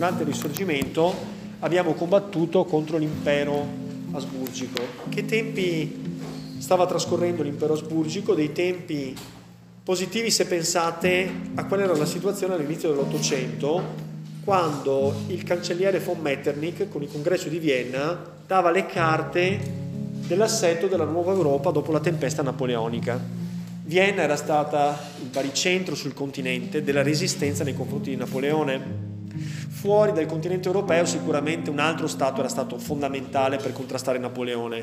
durante il Risorgimento abbiamo combattuto contro l'impero asburgico. Che tempi stava trascorrendo l'impero asburgico? Dei tempi positivi se pensate a qual era la situazione all'inizio dell'Ottocento, quando il cancelliere von Metternich con il congresso di Vienna dava le carte dell'assetto della nuova Europa dopo la tempesta napoleonica. Vienna era stata il baricentro sul continente della resistenza nei confronti di Napoleone. Fuori dal continente europeo sicuramente un altro Stato era stato fondamentale per contrastare Napoleone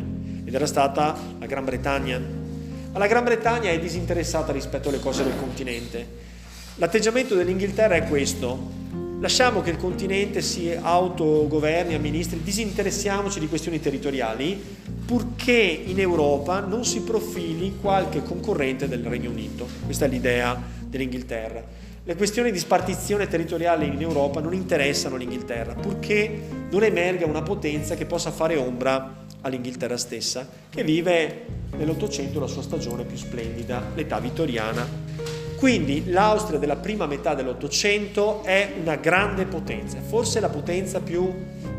ed era stata la Gran Bretagna. Ma la Gran Bretagna è disinteressata rispetto alle cose del continente. L'atteggiamento dell'Inghilterra è questo, Lasciamo che il continente si autogoverni, amministri, disinteressiamoci di questioni territoriali, purché in Europa non si profili qualche concorrente del Regno Unito. Questa è l'idea dell'Inghilterra. Le questioni di spartizione territoriale in Europa non interessano l'Inghilterra, purché non emerga una potenza che possa fare ombra all'Inghilterra stessa, che vive nell'Ottocento la sua stagione più splendida, l'età vittoriana quindi l'Austria della prima metà dell'Ottocento è una grande potenza, forse la potenza più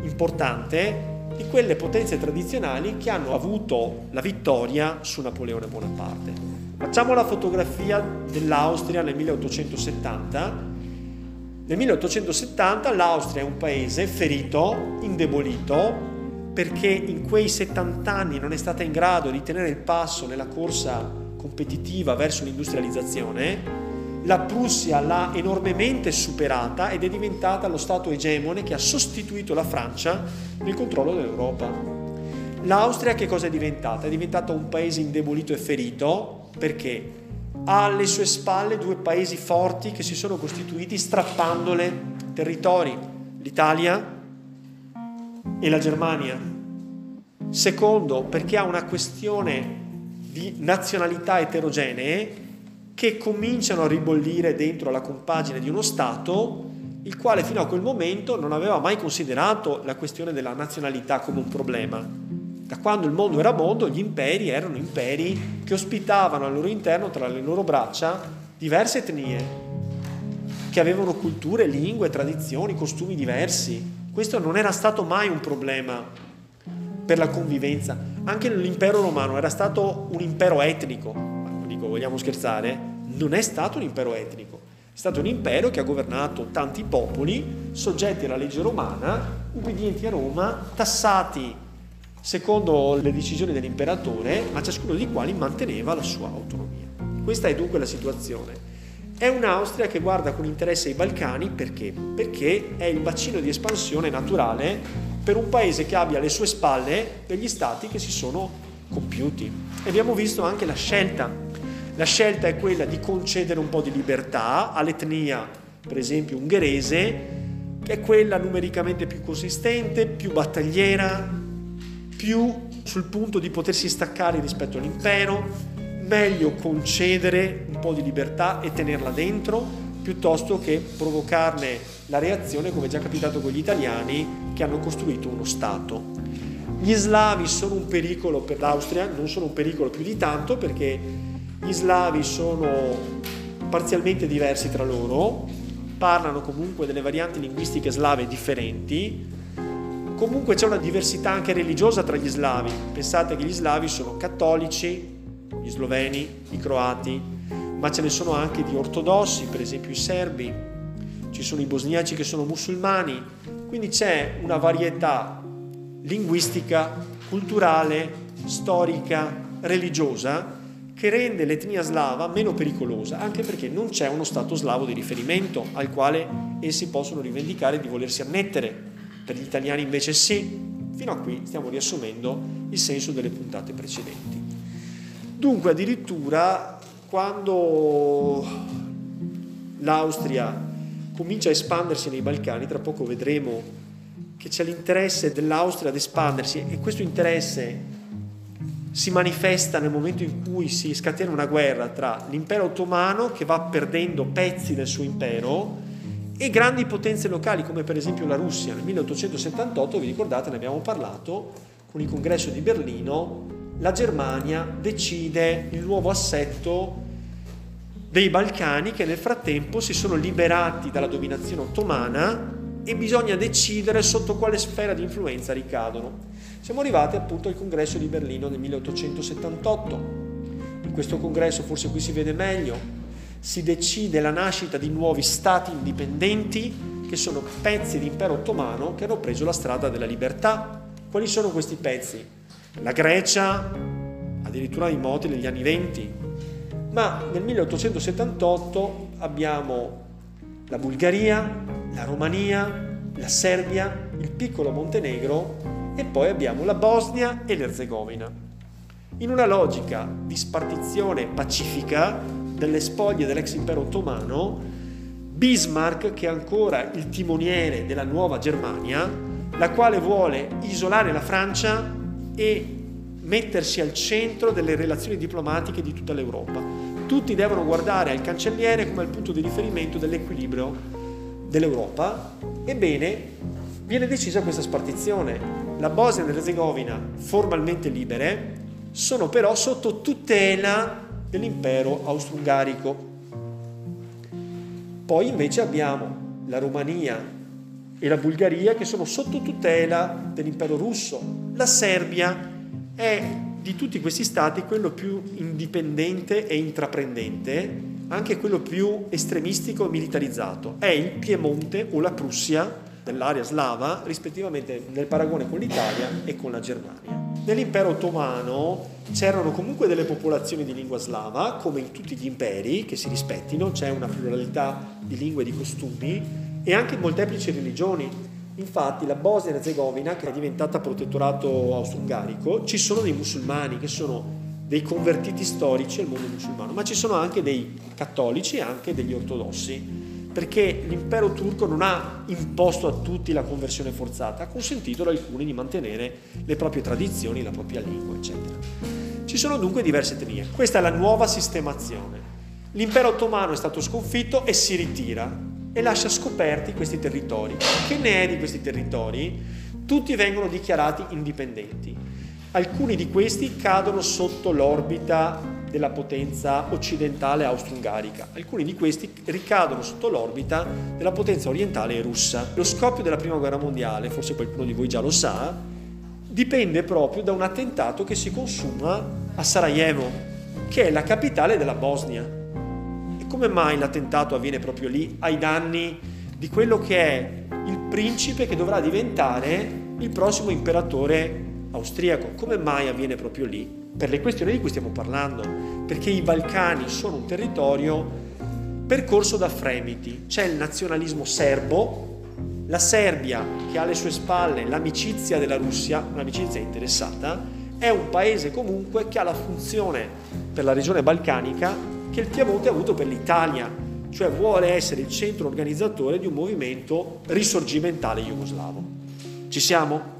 importante di quelle potenze tradizionali che hanno avuto la vittoria su Napoleone Bonaparte. Facciamo la fotografia dell'Austria nel 1870. Nel 1870 l'Austria è un paese ferito, indebolito, perché in quei 70 anni non è stata in grado di tenere il passo nella corsa competitiva verso l'industrializzazione, la Prussia l'ha enormemente superata ed è diventata lo Stato egemone che ha sostituito la Francia nel controllo dell'Europa. L'Austria che cosa è diventata? È diventata un paese indebolito e ferito perché ha alle sue spalle due paesi forti che si sono costituiti strappandole territori, l'Italia e la Germania. Secondo, perché ha una questione di nazionalità eterogenee che cominciano a ribollire dentro la compagine di uno Stato il quale fino a quel momento non aveva mai considerato la questione della nazionalità come un problema. Da quando il mondo era mondo, gli imperi erano imperi che ospitavano al loro interno, tra le loro braccia, diverse etnie, che avevano culture, lingue, tradizioni, costumi diversi. Questo non era stato mai un problema per la convivenza. Anche l'impero romano era stato un impero etnico, dico, vogliamo scherzare? Non è stato un impero etnico, è stato un impero che ha governato tanti popoli, soggetti alla legge romana, ubbidienti a Roma, tassati secondo le decisioni dell'imperatore, ma ciascuno di quali manteneva la sua autonomia. Questa è dunque la situazione. È un'Austria che guarda con interesse ai Balcani perché? Perché è il bacino di espansione naturale per un paese che abbia alle sue spalle degli stati che si sono compiuti. E abbiamo visto anche la scelta. La scelta è quella di concedere un po' di libertà all'etnia, per esempio ungherese, che è quella numericamente più consistente, più battagliera, più sul punto di potersi staccare rispetto all'impero, meglio concedere un po' di libertà e tenerla dentro piuttosto che provocarne la reazione come è già capitato con gli italiani che hanno costruito uno Stato. Gli slavi sono un pericolo per l'Austria, non sono un pericolo più di tanto perché gli slavi sono parzialmente diversi tra loro, parlano comunque delle varianti linguistiche slave differenti, comunque c'è una diversità anche religiosa tra gli slavi, pensate che gli slavi sono cattolici, gli sloveni, i croati, ma ce ne sono anche di ortodossi, per esempio i serbi, ci sono i bosniaci che sono musulmani, quindi c'è una varietà linguistica, culturale, storica, religiosa che rende l'etnia slava meno pericolosa, anche perché non c'è uno Stato slavo di riferimento al quale essi possono rivendicare di volersi annettere. Per gli italiani invece sì. Fino a qui stiamo riassumendo il senso delle puntate precedenti. Dunque addirittura quando l'Austria comincia a espandersi nei Balcani, tra poco vedremo che c'è l'interesse dell'Austria ad espandersi e questo interesse si manifesta nel momento in cui si scatena una guerra tra l'impero ottomano che va perdendo pezzi del suo impero e grandi potenze locali come per esempio la Russia. Nel 1878, vi ricordate, ne abbiamo parlato, con il congresso di Berlino la Germania decide il nuovo assetto dei Balcani che nel frattempo si sono liberati dalla dominazione ottomana e bisogna decidere sotto quale sfera di influenza ricadono. Siamo arrivati appunto al congresso di Berlino nel 1878. In questo congresso, forse qui si vede meglio, si decide la nascita di nuovi stati indipendenti che sono pezzi di impero ottomano che hanno preso la strada della libertà. Quali sono questi pezzi? La Grecia, addirittura i moti negli anni 20, ma nel 1878 abbiamo la Bulgaria, la Romania, la Serbia, il piccolo Montenegro e poi abbiamo la Bosnia e l'Erzegovina. In una logica di spartizione pacifica delle spoglie dell'ex impero ottomano, Bismarck, che è ancora il timoniere della nuova Germania, la quale vuole isolare la Francia e mettersi al centro delle relazioni diplomatiche di tutta l'Europa. Tutti devono guardare al cancelliere come il punto di riferimento dell'equilibrio dell'Europa. Ebbene, viene decisa questa spartizione. La Bosnia e l'Erzegovina, formalmente libere, sono però sotto tutela dell'impero austro-ungarico. Poi invece abbiamo la Romania e la Bulgaria che sono sotto tutela dell'impero russo. La Serbia è di tutti questi stati quello più indipendente e intraprendente, anche quello più estremistico e militarizzato. È il Piemonte o la Prussia dell'area slava, rispettivamente nel paragone con l'Italia e con la Germania. Nell'impero ottomano c'erano comunque delle popolazioni di lingua slava, come in tutti gli imperi che si rispettino, c'è una pluralità di lingue e di costumi e anche molteplici religioni. Infatti la Bosnia e Herzegovina, che è diventata protettorato austro-ungarico, ci sono dei musulmani che sono dei convertiti storici al mondo musulmano, ma ci sono anche dei cattolici e anche degli ortodossi, perché l'impero turco non ha imposto a tutti la conversione forzata, ha consentito ad alcuni di mantenere le proprie tradizioni, la propria lingua, eccetera. Ci sono dunque diverse etnie. Questa è la nuova sistemazione. L'impero ottomano è stato sconfitto e si ritira e lascia scoperti questi territori. Che ne è di questi territori? Tutti vengono dichiarati indipendenti. Alcuni di questi cadono sotto l'orbita della potenza occidentale austro-ungarica, alcuni di questi ricadono sotto l'orbita della potenza orientale russa. Lo scoppio della Prima Guerra Mondiale, forse qualcuno di voi già lo sa, dipende proprio da un attentato che si consuma a Sarajevo, che è la capitale della Bosnia come mai l'attentato avviene proprio lì, ai danni di quello che è il principe che dovrà diventare il prossimo imperatore austriaco? Come mai avviene proprio lì? Per le questioni di cui stiamo parlando, perché i Balcani sono un territorio percorso da fremiti. C'è il nazionalismo serbo, la Serbia che ha alle sue spalle l'amicizia della Russia, un'amicizia interessata, è un paese comunque che ha la funzione per la regione balcanica che il Piemonte ha avuto per l'Italia, cioè vuole essere il centro organizzatore di un movimento risorgimentale jugoslavo. Ci siamo?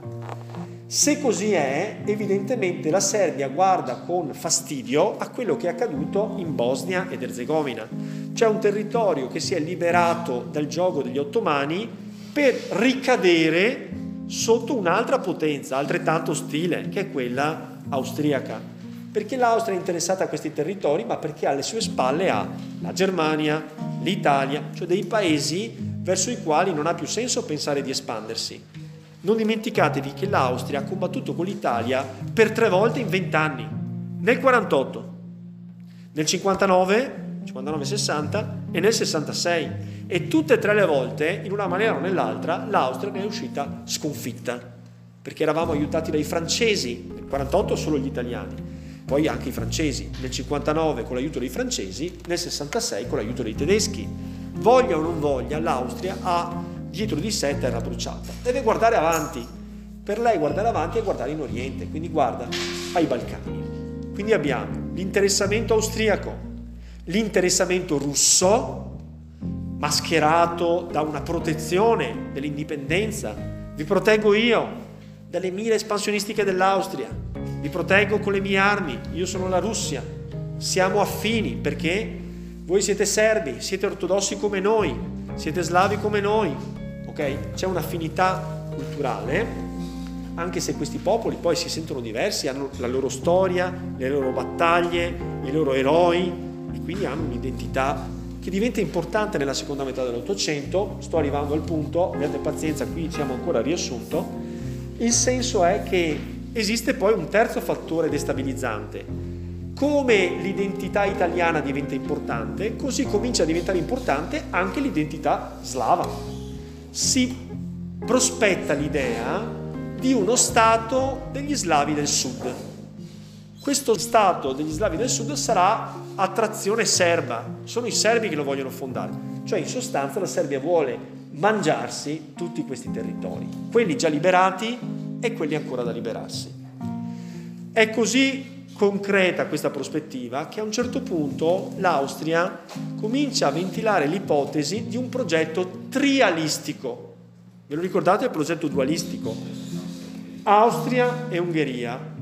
Se così è, evidentemente la Serbia guarda con fastidio a quello che è accaduto in Bosnia ed Erzegovina. C'è un territorio che si è liberato dal gioco degli ottomani per ricadere sotto un'altra potenza altrettanto ostile, che è quella austriaca perché l'Austria è interessata a questi territori, ma perché alle sue spalle ha la Germania, l'Italia, cioè dei paesi verso i quali non ha più senso pensare di espandersi. Non dimenticatevi che l'Austria ha combattuto con l'Italia per tre volte in vent'anni, nel 48, nel 59, 59-60 e nel 66 e tutte e tre le volte, in una maniera o nell'altra, l'Austria ne è uscita sconfitta, perché eravamo aiutati dai francesi, nel 48 solo gli italiani, poi anche i francesi, nel 59 con l'aiuto dei francesi, nel 66 con l'aiuto dei tedeschi. Voglia o non voglia, l'Austria ha dietro di sé terra bruciata. Deve guardare avanti. Per lei guardare avanti è guardare in Oriente, quindi guarda ai Balcani. Quindi abbiamo l'interessamento austriaco, l'interessamento russo, mascherato da una protezione dell'indipendenza. Vi proteggo io dalle mire espansionistiche dell'Austria vi proteggo con le mie armi, io sono la Russia, siamo affini perché voi siete serbi, siete ortodossi come noi, siete slavi come noi, ok? C'è un'affinità culturale, anche se questi popoli poi si sentono diversi, hanno la loro storia, le loro battaglie, i loro eroi e quindi hanno un'identità che diventa importante nella seconda metà dell'Ottocento, sto arrivando al punto, abbiate pazienza, qui siamo ancora a riassunto, il senso è che esiste poi un terzo fattore destabilizzante. Come l'identità italiana diventa importante, così comincia a diventare importante anche l'identità slava. Si prospetta l'idea di uno Stato degli slavi del sud. Questo Stato degli slavi del sud sarà attrazione serba, sono i serbi che lo vogliono fondare, cioè in sostanza la Serbia vuole mangiarsi tutti questi territori, quelli già liberati e quelli ancora da liberarsi. È così concreta questa prospettiva che a un certo punto l'Austria comincia a ventilare l'ipotesi di un progetto trialistico. Ve lo ricordate il progetto dualistico? Austria e Ungheria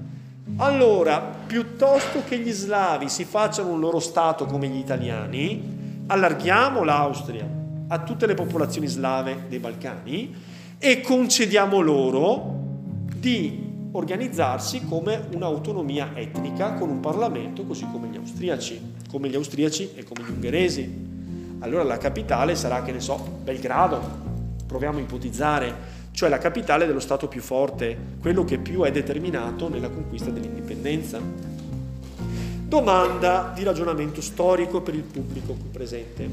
allora, piuttosto che gli slavi si facciano un loro Stato come gli italiani, allarghiamo l'Austria a tutte le popolazioni slave dei Balcani e concediamo loro di organizzarsi come un'autonomia etnica con un Parlamento così come gli austriaci, come gli austriaci e come gli ungheresi. Allora la capitale sarà, che ne so, Belgrado, proviamo a ipotizzare, cioè la capitale dello Stato più forte, quello che più è determinato nella conquista dell'indipendenza. Domanda di ragionamento storico per il pubblico qui presente.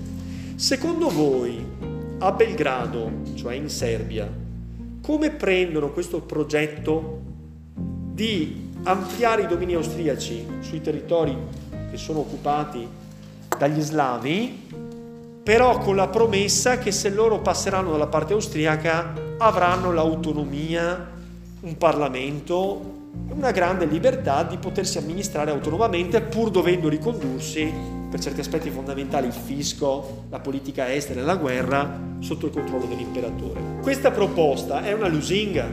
Secondo voi a Belgrado, cioè in Serbia, come prendono questo progetto di ampliare i domini austriaci sui territori che sono occupati dagli slavi però con la promessa che se loro passeranno dalla parte austriaca avranno l'autonomia, un Parlamento una grande libertà di potersi amministrare autonomamente pur dovendo ricondursi per certi aspetti fondamentali il fisco, la politica estera e la guerra sotto il controllo dell'imperatore. Questa proposta è una lusinga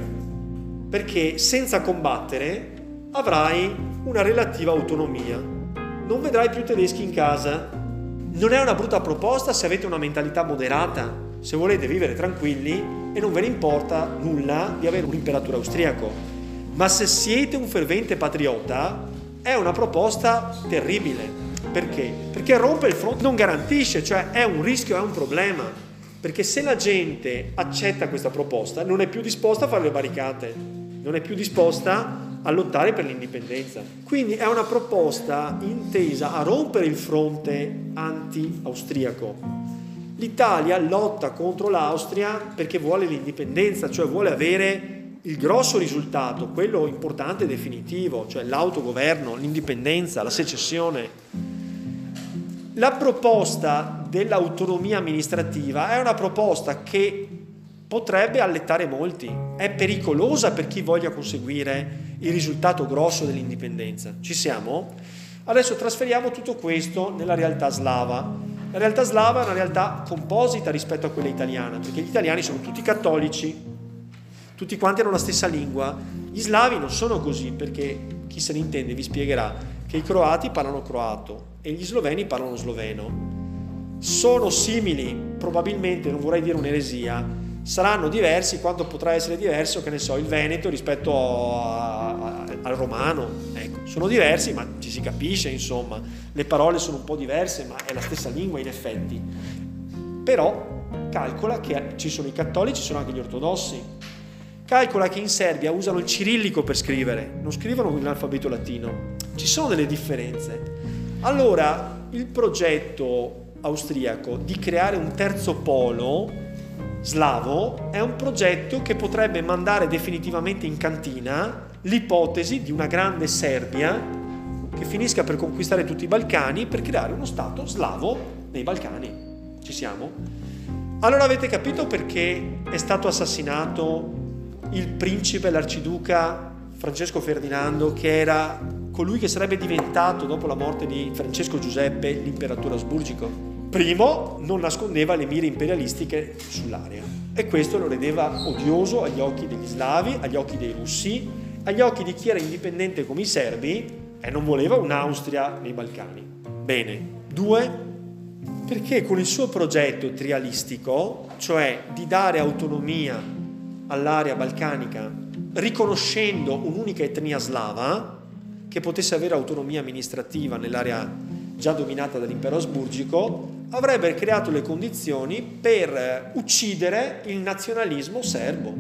perché senza combattere avrai una relativa autonomia. Non vedrai più tedeschi in casa, non è una brutta proposta se avete una mentalità moderata, se volete vivere tranquilli e non ve ne importa nulla di avere un imperatore austriaco. Ma se siete un fervente patriota, è una proposta terribile. Perché? Perché rompe il fronte, non garantisce, cioè è un rischio, è un problema. Perché se la gente accetta questa proposta, non è più disposta a fare le barricate, non è più disposta a lottare per l'indipendenza. Quindi è una proposta intesa a rompere il fronte anti-austriaco. L'Italia lotta contro l'Austria perché vuole l'indipendenza, cioè vuole avere il grosso risultato, quello importante e definitivo, cioè l'autogoverno, l'indipendenza, la secessione. La proposta dell'autonomia amministrativa è una proposta che potrebbe allettare molti, è pericolosa per chi voglia conseguire il risultato grosso dell'indipendenza. Ci siamo? Adesso trasferiamo tutto questo nella realtà slava. La realtà slava è una realtà composita rispetto a quella italiana, perché gli italiani sono tutti cattolici, tutti quanti hanno la stessa lingua. Gli slavi non sono così, perché chi se ne intende vi spiegherà che i croati parlano croato e gli sloveni parlano sloveno. Sono simili, probabilmente, non vorrei dire un'eresia, saranno diversi quanto potrà essere diverso, che ne so, il Veneto rispetto a, a, al romano. Ecco, sono diversi, ma ci si capisce, insomma. Le parole sono un po' diverse, ma è la stessa lingua in effetti. Però calcola che ci sono i cattolici, ci sono anche gli ortodossi. Calcola che in Serbia usano il cirillico per scrivere, non scrivono in alfabeto latino. Ci sono delle differenze. Allora, il progetto austriaco di creare un terzo polo slavo è un progetto che potrebbe mandare definitivamente in cantina l'ipotesi di una grande Serbia che finisca per conquistare tutti i Balcani per creare uno Stato slavo nei Balcani. Ci siamo? Allora avete capito perché è stato assassinato il principe, l'arciduca Francesco Ferdinando, che era colui che sarebbe diventato, dopo la morte di Francesco Giuseppe, l'imperatore asburgico? Primo, non nascondeva le mire imperialistiche sull'area e questo lo rendeva odioso agli occhi degli slavi, agli occhi dei russi, agli occhi di chi era indipendente come i serbi e non voleva un'Austria nei Balcani. Bene. Due, perché con il suo progetto trialistico, cioè di dare autonomia all'area balcanica, riconoscendo un'unica etnia slava che potesse avere autonomia amministrativa nell'area già dominata dall'impero asburgico, avrebbe creato le condizioni per uccidere il nazionalismo serbo,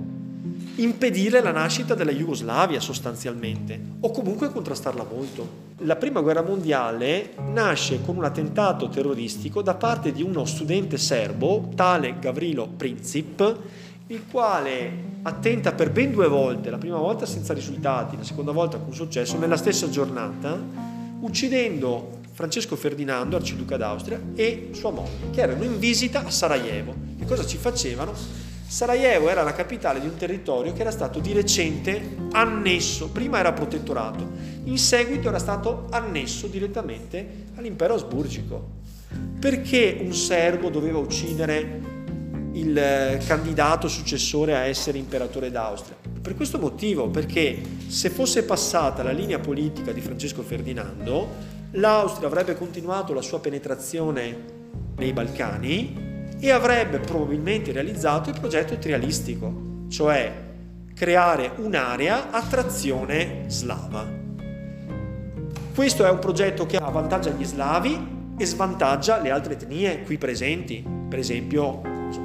impedire la nascita della Jugoslavia sostanzialmente, o comunque contrastarla molto. La prima guerra mondiale nasce con un attentato terroristico da parte di uno studente serbo, tale Gavrilo Princip, il quale attenta per ben due volte, la prima volta senza risultati, la seconda volta con successo, nella stessa giornata, uccidendo Francesco Ferdinando, arciduca d'Austria, e sua moglie, che erano in visita a Sarajevo. Che cosa ci facevano? Sarajevo era la capitale di un territorio che era stato di recente annesso, prima era protettorato, in seguito era stato annesso direttamente all'impero asburgico. Perché un serbo doveva uccidere il eh, candidato successore a essere imperatore d'Austria. Per questo motivo, perché se fosse passata la linea politica di Francesco Ferdinando, l'Austria avrebbe continuato la sua penetrazione nei Balcani e avrebbe probabilmente realizzato il progetto trialistico, cioè creare un'area a trazione slava. Questo è un progetto che avvantaggia gli slavi e svantaggia le altre etnie qui presenti, per esempio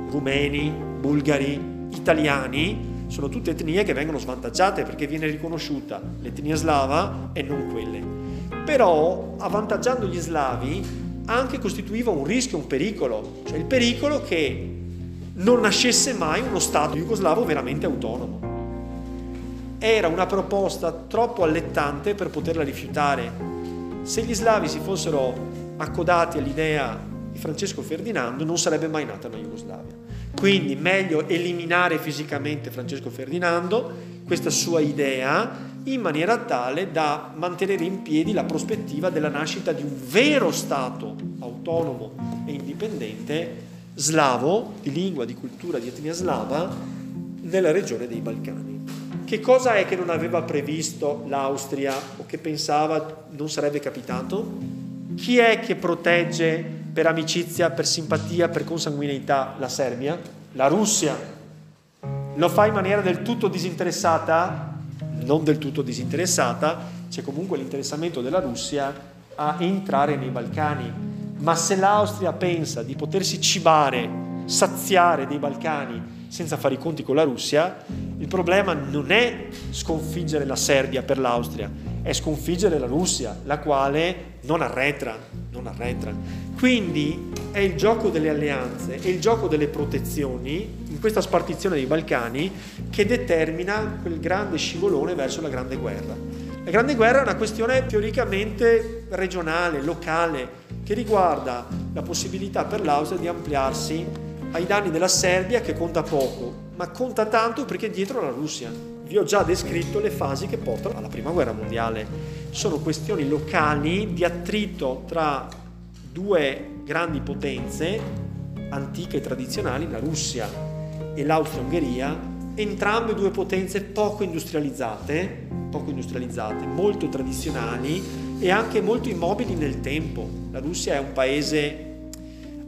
rumeni, bulgari, italiani, sono tutte etnie che vengono svantaggiate perché viene riconosciuta l'etnia slava e non quelle. Però avvantaggiando gli slavi anche costituiva un rischio, un pericolo, cioè il pericolo che non nascesse mai uno Stato jugoslavo veramente autonomo. Era una proposta troppo allettante per poterla rifiutare. Se gli slavi si fossero accodati all'idea di Francesco Ferdinando non sarebbe mai nata una Jugoslavia. Quindi meglio eliminare fisicamente Francesco Ferdinando, questa sua idea, in maniera tale da mantenere in piedi la prospettiva della nascita di un vero Stato autonomo e indipendente slavo, di lingua, di cultura, di etnia slava, nella regione dei Balcani. Che cosa è che non aveva previsto l'Austria o che pensava non sarebbe capitato? Chi è che protegge per amicizia, per simpatia, per consanguineità la Serbia? La Russia. Lo fa in maniera del tutto disinteressata? Non del tutto disinteressata, c'è comunque l'interessamento della Russia a entrare nei Balcani. Ma se l'Austria pensa di potersi cibare, saziare dei Balcani senza fare i conti con la Russia, il problema non è sconfiggere la Serbia per l'Austria, è sconfiggere la Russia, la quale non arretra, non arretra. Quindi è il gioco delle alleanze, è il gioco delle protezioni in questa spartizione dei Balcani che determina quel grande scivolone verso la grande guerra. La grande guerra è una questione teoricamente regionale, locale, che riguarda la possibilità per l'Austria di ampliarsi ai danni della Serbia che conta poco, ma conta tanto perché è dietro la Russia vi ho già descritto le fasi che portano alla prima guerra mondiale. Sono questioni locali di attrito tra due grandi potenze antiche e tradizionali, la Russia e l'Austria-Ungheria, entrambe due potenze poco industrializzate, poco industrializzate, molto tradizionali e anche molto immobili nel tempo. La Russia è un paese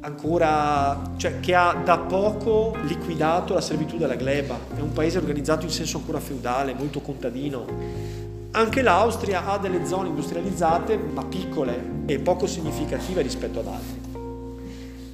ancora, cioè, che ha da poco liquidato la servitù della gleba, è un paese organizzato in senso ancora feudale, molto contadino. Anche l'Austria ha delle zone industrializzate ma piccole e poco significative rispetto ad altre.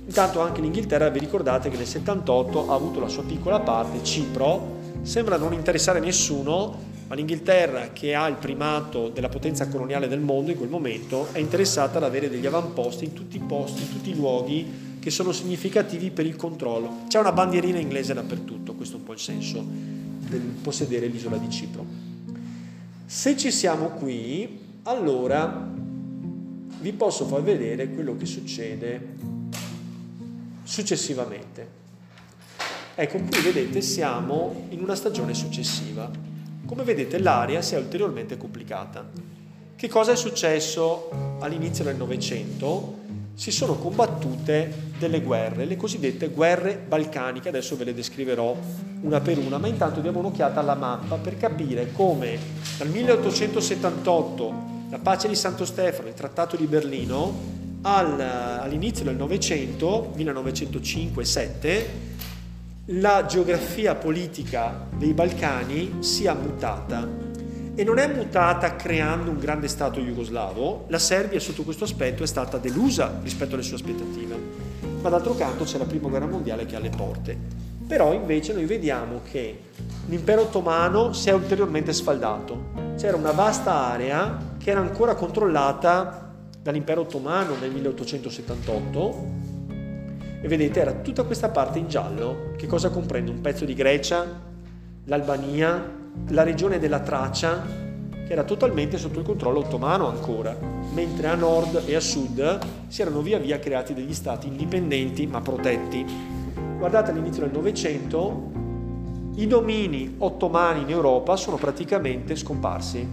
Intanto anche l'Inghilterra, vi ricordate che nel 78 ha avuto la sua piccola parte, Cipro, sembra non interessare nessuno, ma l'Inghilterra, che ha il primato della potenza coloniale del mondo in quel momento, è interessata ad avere degli avamposti in tutti i posti, in tutti i luoghi che sono significativi per il controllo. C'è una bandierina inglese dappertutto, questo è un po' il senso del possedere l'isola di Cipro. Se ci siamo qui, allora vi posso far vedere quello che succede successivamente. Ecco, qui vedete siamo in una stagione successiva. Come vedete l'area si è ulteriormente complicata. Che cosa è successo all'inizio del Novecento? Si sono combattute delle guerre, le cosiddette guerre balcaniche, adesso ve le descriverò una per una, ma intanto diamo un'occhiata alla mappa per capire come dal 1878, la pace di Santo Stefano, il trattato di Berlino, al, all'inizio del Novecento, 1905-7, la geografia politica dei Balcani sia mutata e non è mutata creando un grande Stato jugoslavo, la Serbia sotto questo aspetto è stata delusa rispetto alle sue aspettative. ma d'altro canto c'è la prima guerra mondiale che è alle porte. Però invece noi vediamo che l'impero ottomano si è ulteriormente sfaldato. C'era una vasta area che era ancora controllata dall'impero ottomano nel 1878 e vedete era tutta questa parte in giallo che cosa comprende? Un pezzo di Grecia, l'Albania, la regione della Tracia che era totalmente sotto il controllo ottomano ancora, mentre a nord e a sud si erano via via creati degli stati indipendenti ma protetti. Guardate all'inizio del Novecento i domini ottomani in Europa sono praticamente scomparsi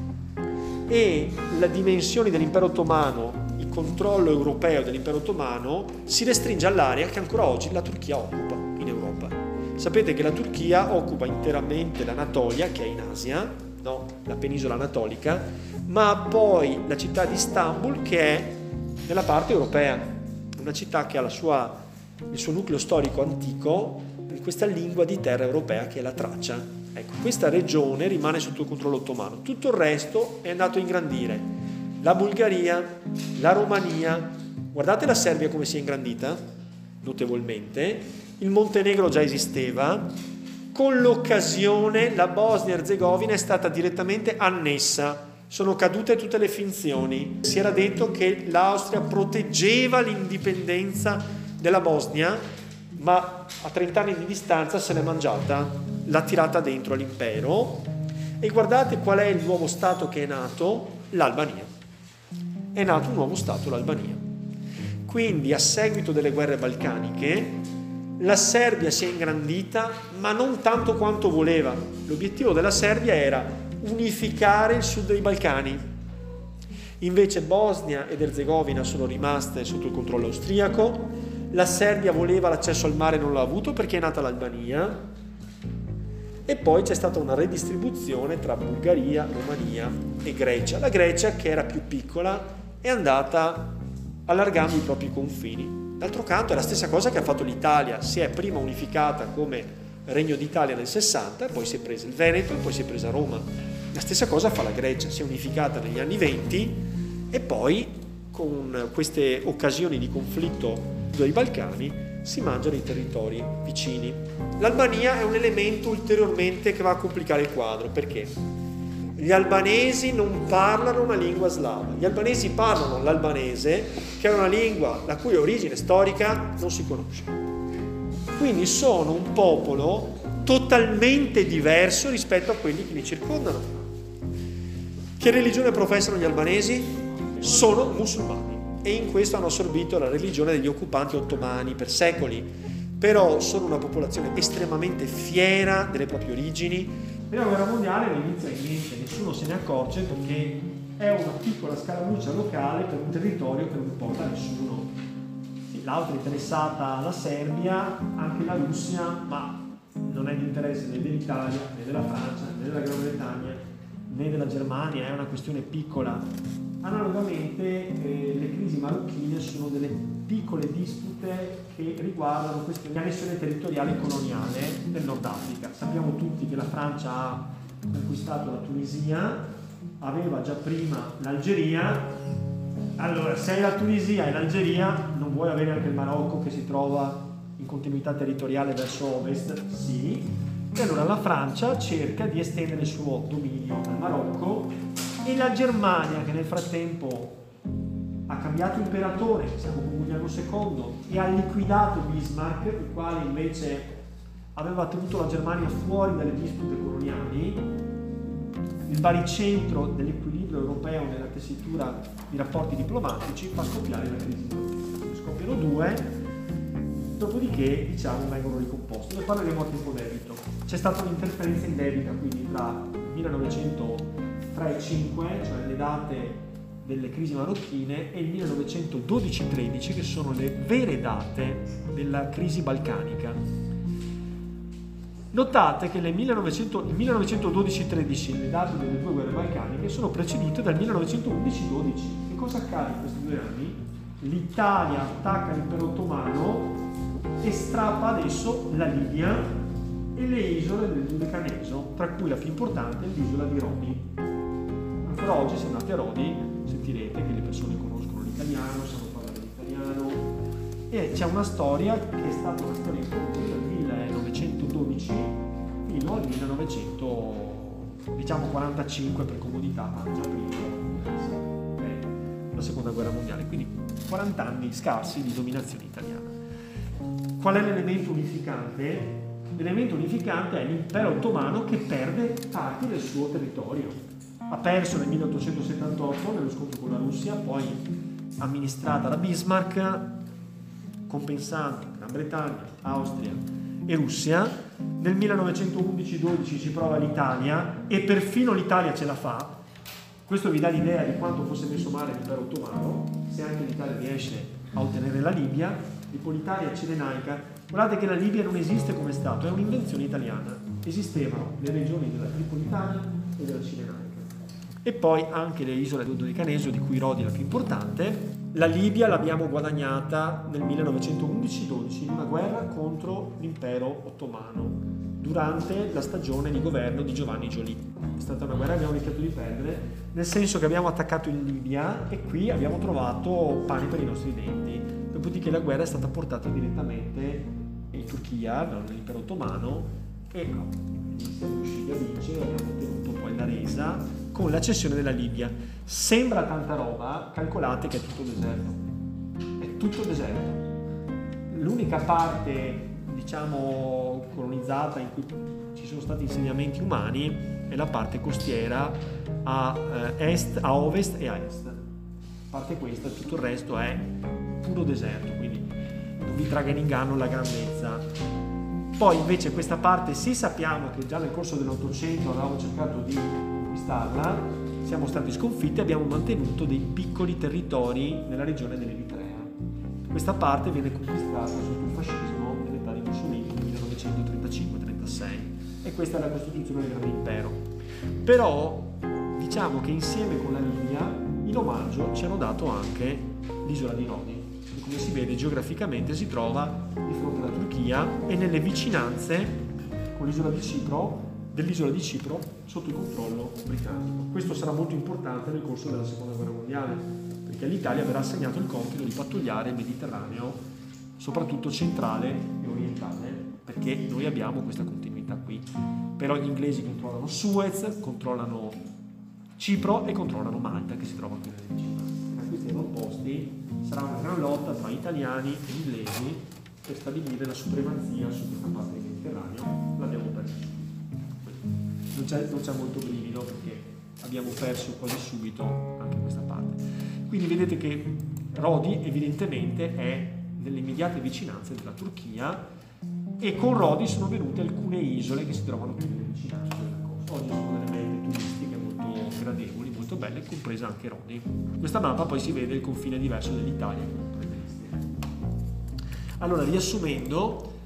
e la dimensione dell'impero ottomano, controllo europeo dell'impero ottomano si restringe all'area che ancora oggi la Turchia occupa in Europa. Sapete che la Turchia occupa interamente l'Anatolia, che è in Asia, no? la penisola anatolica, ma poi la città di Istanbul che è nella parte europea, una città che ha sua, il suo nucleo storico antico in questa lingua di terra europea che è la Tracia. Ecco, questa regione rimane sotto il controllo ottomano, tutto il resto è andato a ingrandire. La Bulgaria, la Romania, guardate la Serbia come si è ingrandita, notevolmente, il Montenegro già esisteva, con l'occasione la Bosnia-Herzegovina è stata direttamente annessa. Sono cadute tutte le finzioni. Si era detto che l'Austria proteggeva l'indipendenza della Bosnia, ma a 30 anni di distanza se l'è mangiata, l'ha tirata dentro all'impero. E guardate qual è il nuovo Stato che è nato? L'Albania. È nato un nuovo Stato, l'Albania. Quindi a seguito delle guerre balcaniche la Serbia si è ingrandita, ma non tanto quanto voleva. L'obiettivo della Serbia era unificare il sud dei Balcani. Invece Bosnia ed Erzegovina sono rimaste sotto il controllo austriaco, la Serbia voleva l'accesso al mare e non l'ha avuto perché è nata l'Albania e poi c'è stata una redistribuzione tra Bulgaria, Romania e Grecia. La Grecia, che era più piccola, è andata allargando i propri confini. D'altro canto è la stessa cosa che ha fatto l'Italia, si è prima unificata come Regno d'Italia nel 60, poi si è presa il Veneto e poi si è presa Roma. La stessa cosa fa la Grecia, si è unificata negli anni 20 e poi con queste occasioni di conflitto dei Balcani si mangiano i territori vicini. L'Albania è un elemento ulteriormente che va a complicare il quadro, perché? Gli albanesi non parlano una lingua slava, gli albanesi parlano l'albanese, che è una lingua la cui origine storica non si conosce. Quindi sono un popolo totalmente diverso rispetto a quelli che li circondano. Che religione professano gli albanesi? Sono musulmani e in questo hanno assorbito la religione degli occupanti ottomani per secoli, però sono una popolazione estremamente fiera delle proprie origini, Prima guerra mondiale non inizia niente, nessuno se ne accorge perché è una piccola scaramuccia locale per un territorio che non importa a nessuno. L'altra interessata alla Serbia, anche la Russia, ma non è di interesse né dell'Italia, né della Francia, né della Gran Bretagna, né della Germania, è una questione piccola. Analogamente eh, le crisi marocchine sono delle piccole dispute che riguardano questioni di annessione territoriale e coloniale del Nord Africa. Sappiamo tutti che la Francia ha conquistato la Tunisia, aveva già prima l'Algeria. Allora, se hai la Tunisia e l'Algeria, non vuoi avere anche il Marocco che si trova in continuità territoriale verso ovest? Sì. E allora la Francia cerca di estendere il suo dominio al Marocco e la Germania, che nel frattempo ha cambiato imperatore, siamo con Guglielmo II, e ha liquidato Bismarck, il quale invece aveva tenuto la Germania fuori dalle dispute coloniali, il baricentro dell'equilibrio europeo nella tessitura di rapporti diplomatici fa scoppiare la crisi. Scoppiano due, dopodiché diciamo vengono ricomposti. Ne parleremo a tempo debito. C'è stata un'interferenza in debita quindi tra 1903 e 5, cioè le date delle crisi marocchine e il 1912-13 che sono le vere date della crisi balcanica. Notate che il 1912-13, le date delle due guerre balcaniche, sono precedute dal 1911-12. Che cosa accade in questi due anni? L'Italia attacca l'impero ottomano e strappa adesso la Libia e le isole del Dodecaneso, tra cui la più importante è l'isola di Rodi. Ancora oggi, se andate a Rodi, sentirete che le persone conoscono l'italiano, sanno parlare l'italiano, e c'è una storia che è stata una storia importante dal 1912 fino al 1900 diciamo 45 per comodità, già prima la seconda guerra mondiale, quindi 40 anni scarsi di dominazione italiana. Qual è l'elemento unificante? L'elemento unificante è l'impero ottomano che perde parti del suo territorio. Ha perso nel 1878 nello scontro con la Russia, poi amministrata da Bismarck, compensando Gran Bretagna, Austria e Russia. Nel 1911-12 ci prova l'Italia e perfino l'Italia ce la fa. Questo vi dà l'idea di quanto fosse messo male l'impero ottomano, se anche l'Italia riesce a ottenere la Libia, l'Ipolitalia cirenaica. Guardate che la Libia non esiste come Stato, è un'invenzione italiana. Esistevano le regioni della Tripolitania e della Cirenaica. E poi anche le isole del Dodecanesio, di cui Rodi è la più importante, la Libia l'abbiamo guadagnata nel 1911-12 in una guerra contro l'impero ottomano durante la stagione di governo di Giovanni Giolì. È stata una guerra che abbiamo rischiato di perdere, nel senso che abbiamo attaccato in Libia e qui abbiamo trovato pane per i nostri denti. Dopodiché la guerra è stata portata direttamente in Turchia, nell'impero ottomano, e no, siamo riusciti a vincere, abbiamo ottenuto poi la resa con la cessione della Libia. Sembra tanta roba, calcolate che è tutto deserto. È tutto deserto. L'unica parte, diciamo, colonizzata in cui ci sono stati insediamenti umani è la parte costiera a eh, est, a ovest e a est. A parte questa, tutto il resto è puro deserto, quindi non vi traga in inganno la grandezza. Poi invece questa parte sì sappiamo che già nel corso dell'Ottocento avevamo cercato di conquistarla, siamo stati sconfitti e abbiamo mantenuto dei piccoli territori nella regione dell'Eritrea. Questa parte viene conquistata sotto il fascismo nell'età di Mussolini nel 1935-36 e questa è la costituzione del grande impero. Però diciamo che insieme con la Libia in omaggio ci hanno dato anche l'isola di Rodi, che come si vede geograficamente si trova di fronte alla Turchia e nelle vicinanze con l'isola di Cipro dell'isola di Cipro sotto il controllo britannico. Questo sarà molto importante nel corso della seconda guerra mondiale, perché all'Italia verrà assegnato il compito di pattugliare il Mediterraneo, soprattutto centrale e orientale, perché noi abbiamo questa continuità qui. Però gli inglesi controllano Suez, controllano Cipro e controllano Malta, che si trova qui nelle vicinanze. A questi avamposti sarà una gran lotta tra italiani e inglesi per stabilire la supremazia su questa parte del Mediterraneo. L'abbiamo persa non c'è, non c'è molto brivido perché abbiamo perso quasi subito anche questa parte. Quindi vedete che Rodi evidentemente è nelle immediate vicinanze della Turchia e con Rodi sono venute alcune isole che si trovano più nelle vicinanze della costa. Oggi sono delle mete turistiche molto gradevoli, molto belle, compresa anche Rodi. Questa mappa poi si vede il confine diverso dell'Italia. Allora, riassumendo,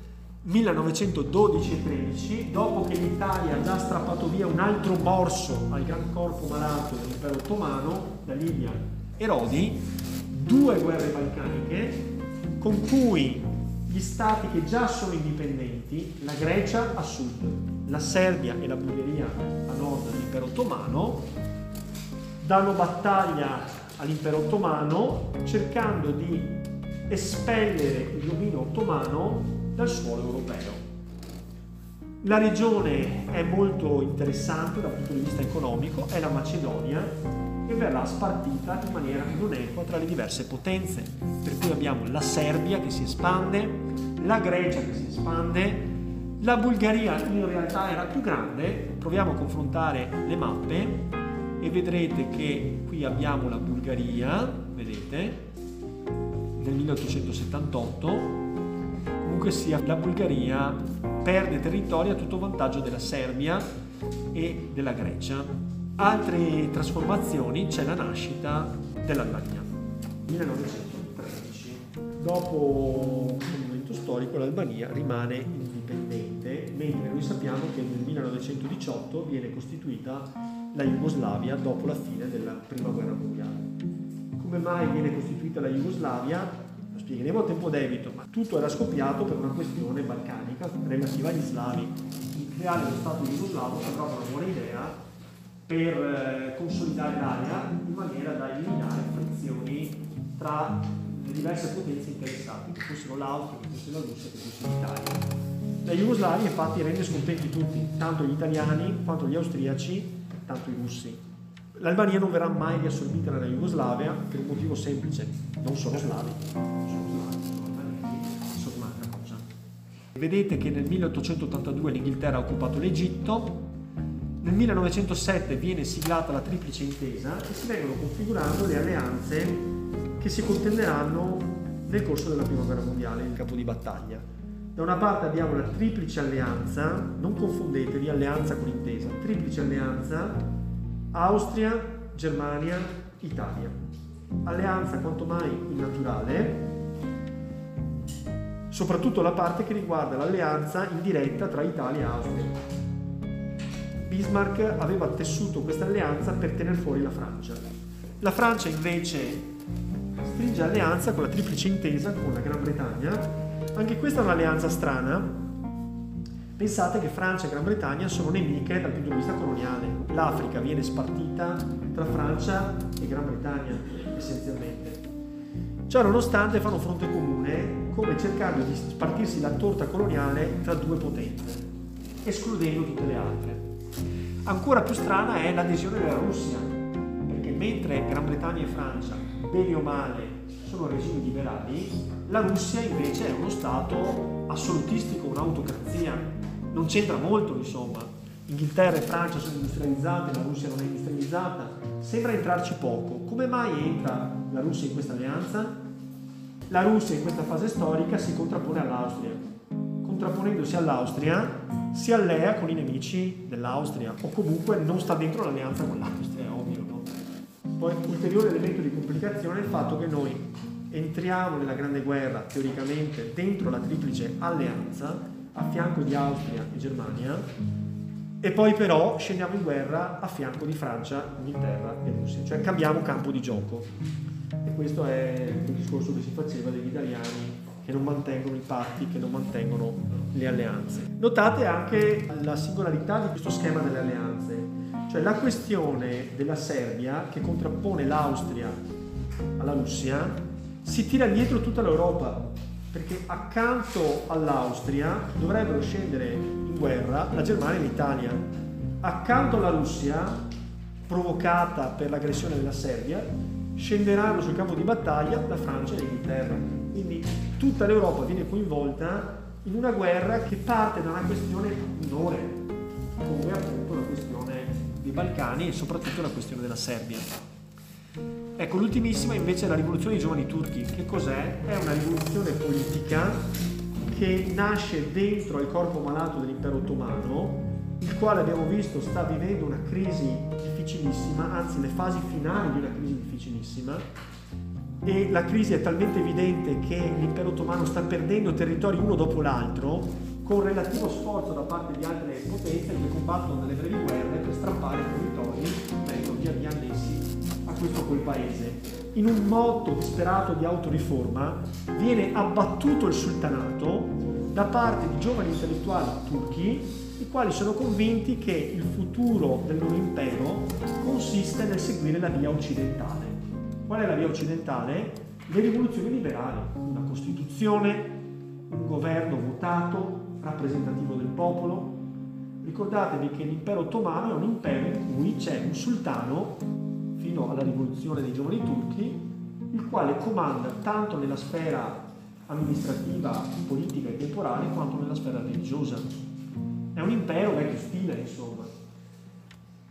1912 e 13, dopo che l'Italia ha già strappato via un altro morso al gran corpo malato dell'impero ottomano, da Libia e Rodi, due guerre balcaniche con cui gli stati che già sono indipendenti, la Grecia a sud, la Serbia e la Bulgaria a nord dell'impero ottomano, danno battaglia all'impero ottomano cercando di espellere il dominio ottomano dal suolo europeo. La regione è molto interessante dal punto di vista economico, è la Macedonia e verrà spartita in maniera non equa tra le diverse potenze, per cui abbiamo la Serbia che si espande, la Grecia che si espande, la Bulgaria in realtà era più grande, proviamo a confrontare le mappe e vedrete che qui abbiamo la Bulgaria, vedete, nel 1878 comunque sia la Bulgaria perde territorio a tutto vantaggio della Serbia e della Grecia. Altre trasformazioni c'è la nascita dell'Albania. 1913. Dopo un momento storico l'Albania rimane indipendente, mentre noi sappiamo che nel 1918 viene costituita la Jugoslavia dopo la fine della Prima Guerra Mondiale. Come mai viene costituita la Jugoslavia? Spiegheremo a tempo debito, ma tutto era scoppiato per una questione balcanica relativa agli slavi. Il creare lo Stato jugoslavo sembrava una buona idea per eh, consolidare l'area in maniera da eliminare frizioni tra le diverse potenze interessate, che fossero l'Austria, che fosse la Russia, che fosse l'Italia. La Jugoslavia infatti rende scontenti tutti, tanto gli italiani quanto gli austriaci, tanto i russi. L'Albania non verrà mai riassorbita dalla Jugoslavia per un motivo semplice, non sono slavi, sono slavi, sono cosa. Vedete che nel 1882 l'Inghilterra ha occupato l'Egitto, nel 1907 viene siglata la triplice intesa e si vengono configurando le alleanze che si contenderanno nel corso della Prima Guerra Mondiale in campo di battaglia. Da una parte abbiamo la triplice alleanza, non confondetevi alleanza con intesa, triplice alleanza Austria, Germania, Italia. Alleanza quanto mai innaturale, soprattutto la parte che riguarda l'alleanza indiretta tra Italia e Austria. Bismarck aveva tessuto questa alleanza per tenere fuori la Francia. La Francia invece stringe alleanza con la triplice intesa con la Gran Bretagna. Anche questa è un'alleanza strana. Pensate che Francia e Gran Bretagna sono nemiche dal punto di vista coloniale. L'Africa viene spartita tra Francia e Gran Bretagna, essenzialmente. Ciò nonostante fanno fronte comune come cercando di spartirsi la torta coloniale tra due potenze, escludendo tutte le altre. Ancora più strana è l'adesione della Russia, perché mentre Gran Bretagna e Francia, bene o male, sono regimi liberali, la Russia invece è uno Stato assolutistico, un'autocrazia. Non c'entra molto, insomma. Inghilterra e Francia sono industrializzate, la Russia non è industrializzata. Sembra entrarci poco. Come mai entra la Russia in questa alleanza? La Russia in questa fase storica si contrappone all'Austria. Contrapponendosi all'Austria si allea con i nemici dell'Austria o comunque non sta dentro l'alleanza con l'Austria, è ovvio. No? Poi ulteriore elemento di complicazione è il fatto che noi entriamo nella Grande Guerra teoricamente dentro la triplice alleanza a fianco di Austria e Germania e poi però scendiamo in guerra a fianco di Francia, Inghilterra e Russia, cioè cambiamo campo di gioco. E questo è il discorso che si faceva degli italiani che non mantengono i patti, che non mantengono le alleanze. Notate anche la singolarità di questo schema delle alleanze, cioè la questione della Serbia che contrappone l'Austria alla Russia si tira dietro tutta l'Europa, perché accanto all'Austria dovrebbero scendere in guerra la Germania e l'Italia, accanto alla Russia, provocata per l'aggressione della Serbia, scenderanno sul campo di battaglia la Francia e l'Inghilterra. Quindi tutta l'Europa viene coinvolta in una guerra che parte da una questione minore, come appunto la questione dei Balcani e soprattutto la questione della Serbia. Ecco, l'ultimissima invece è la rivoluzione dei giovani turchi. Che cos'è? È una rivoluzione politica che nasce dentro il corpo malato dell'impero ottomano, il quale abbiamo visto sta vivendo una crisi difficilissima, anzi le fasi finali di una crisi difficilissima, e la crisi è talmente evidente che l'impero ottomano sta perdendo territori uno dopo l'altro, con relativo sforzo da parte di altre potenze che combattono delle brevi guerre per strappare territori, vengono via via annessi questo quel paese. In un moto disperato di autoriforma viene abbattuto il sultanato da parte di giovani intellettuali turchi i quali sono convinti che il futuro del loro impero consiste nel seguire la via occidentale. Qual è la via occidentale? Le rivoluzioni liberali, una Costituzione, un governo votato, rappresentativo del popolo. Ricordatevi che l'impero ottomano è un impero in cui c'è un sultano, fino alla rivoluzione dei giovani turchi, il quale comanda tanto nella sfera amministrativa, politica e temporale quanto nella sfera religiosa. È un impero vecchio stile, insomma.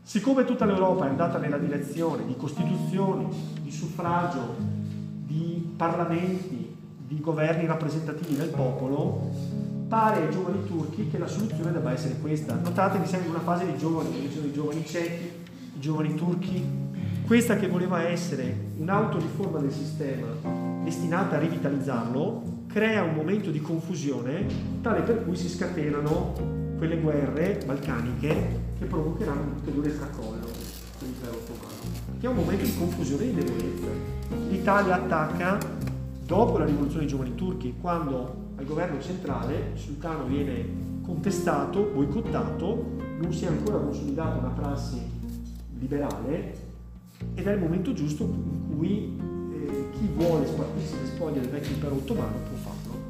Siccome tutta l'Europa è andata nella direzione di costituzioni, di suffragio, di parlamenti, di governi rappresentativi del popolo, pare ai giovani turchi che la soluzione debba essere questa. Notate che siamo in una fase di giovani, ci sono i giovani cechi, i giovani turchi, questa che voleva essere un'autoriforma del sistema destinata a rivitalizzarlo, crea un momento di confusione tale per cui si scatenano quelle guerre balcaniche che provocheranno un ulteriore tracollo dell'impero ottomano, che è un momento di confusione e di debolezza. L'Italia attacca dopo la rivoluzione dei giovani turchi, quando al governo centrale il sultano viene contestato, boicottato, non si è ancora consolidata una prassi liberale ed è il momento giusto in cui eh, chi vuole spartirsi le spoglie del vecchio impero ottomano può farlo.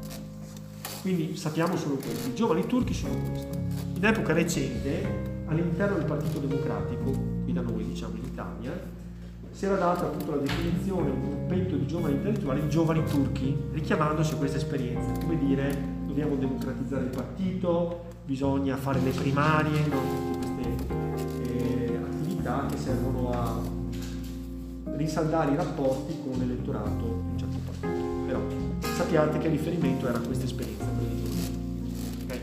Quindi sappiamo solo questo. I giovani turchi sono questo. In epoca recente, all'interno del Partito Democratico, qui da noi diciamo in Italia, si era data appunto la definizione un gruppetto di giovani intellettuali, i giovani turchi, richiamandosi a questa esperienza, come dire dobbiamo democratizzare il partito, bisogna fare le primarie, no? tutte queste eh, attività che servono a rinsaldare i rapporti con l'elettorato di un certo partito. Però sappiate che il riferimento era questa esperienza. Okay?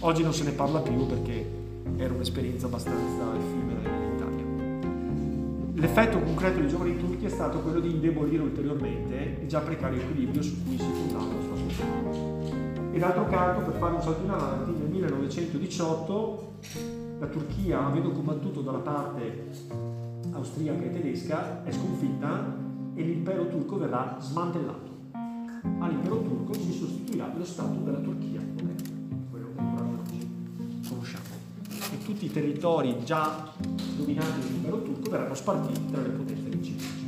Oggi non se ne parla più perché era un'esperienza abbastanza effimera in Italia. L'effetto concreto dei giovani turchi è stato quello di indebolire ulteriormente il già precario equilibrio su cui si fondava la sua società. E d'altro canto, per fare un salto in avanti, nel 1918 la Turchia, avendo combattuto dalla parte austriaca e tedesca, è sconfitta e l'impero turco verrà smantellato. All'impero turco si sostituirà lo Stato della Turchia moderna, quello che ancora oggi conosciamo. E tutti i territori già dominati dall'impero turco verranno spartiti tra le potenze vincenti.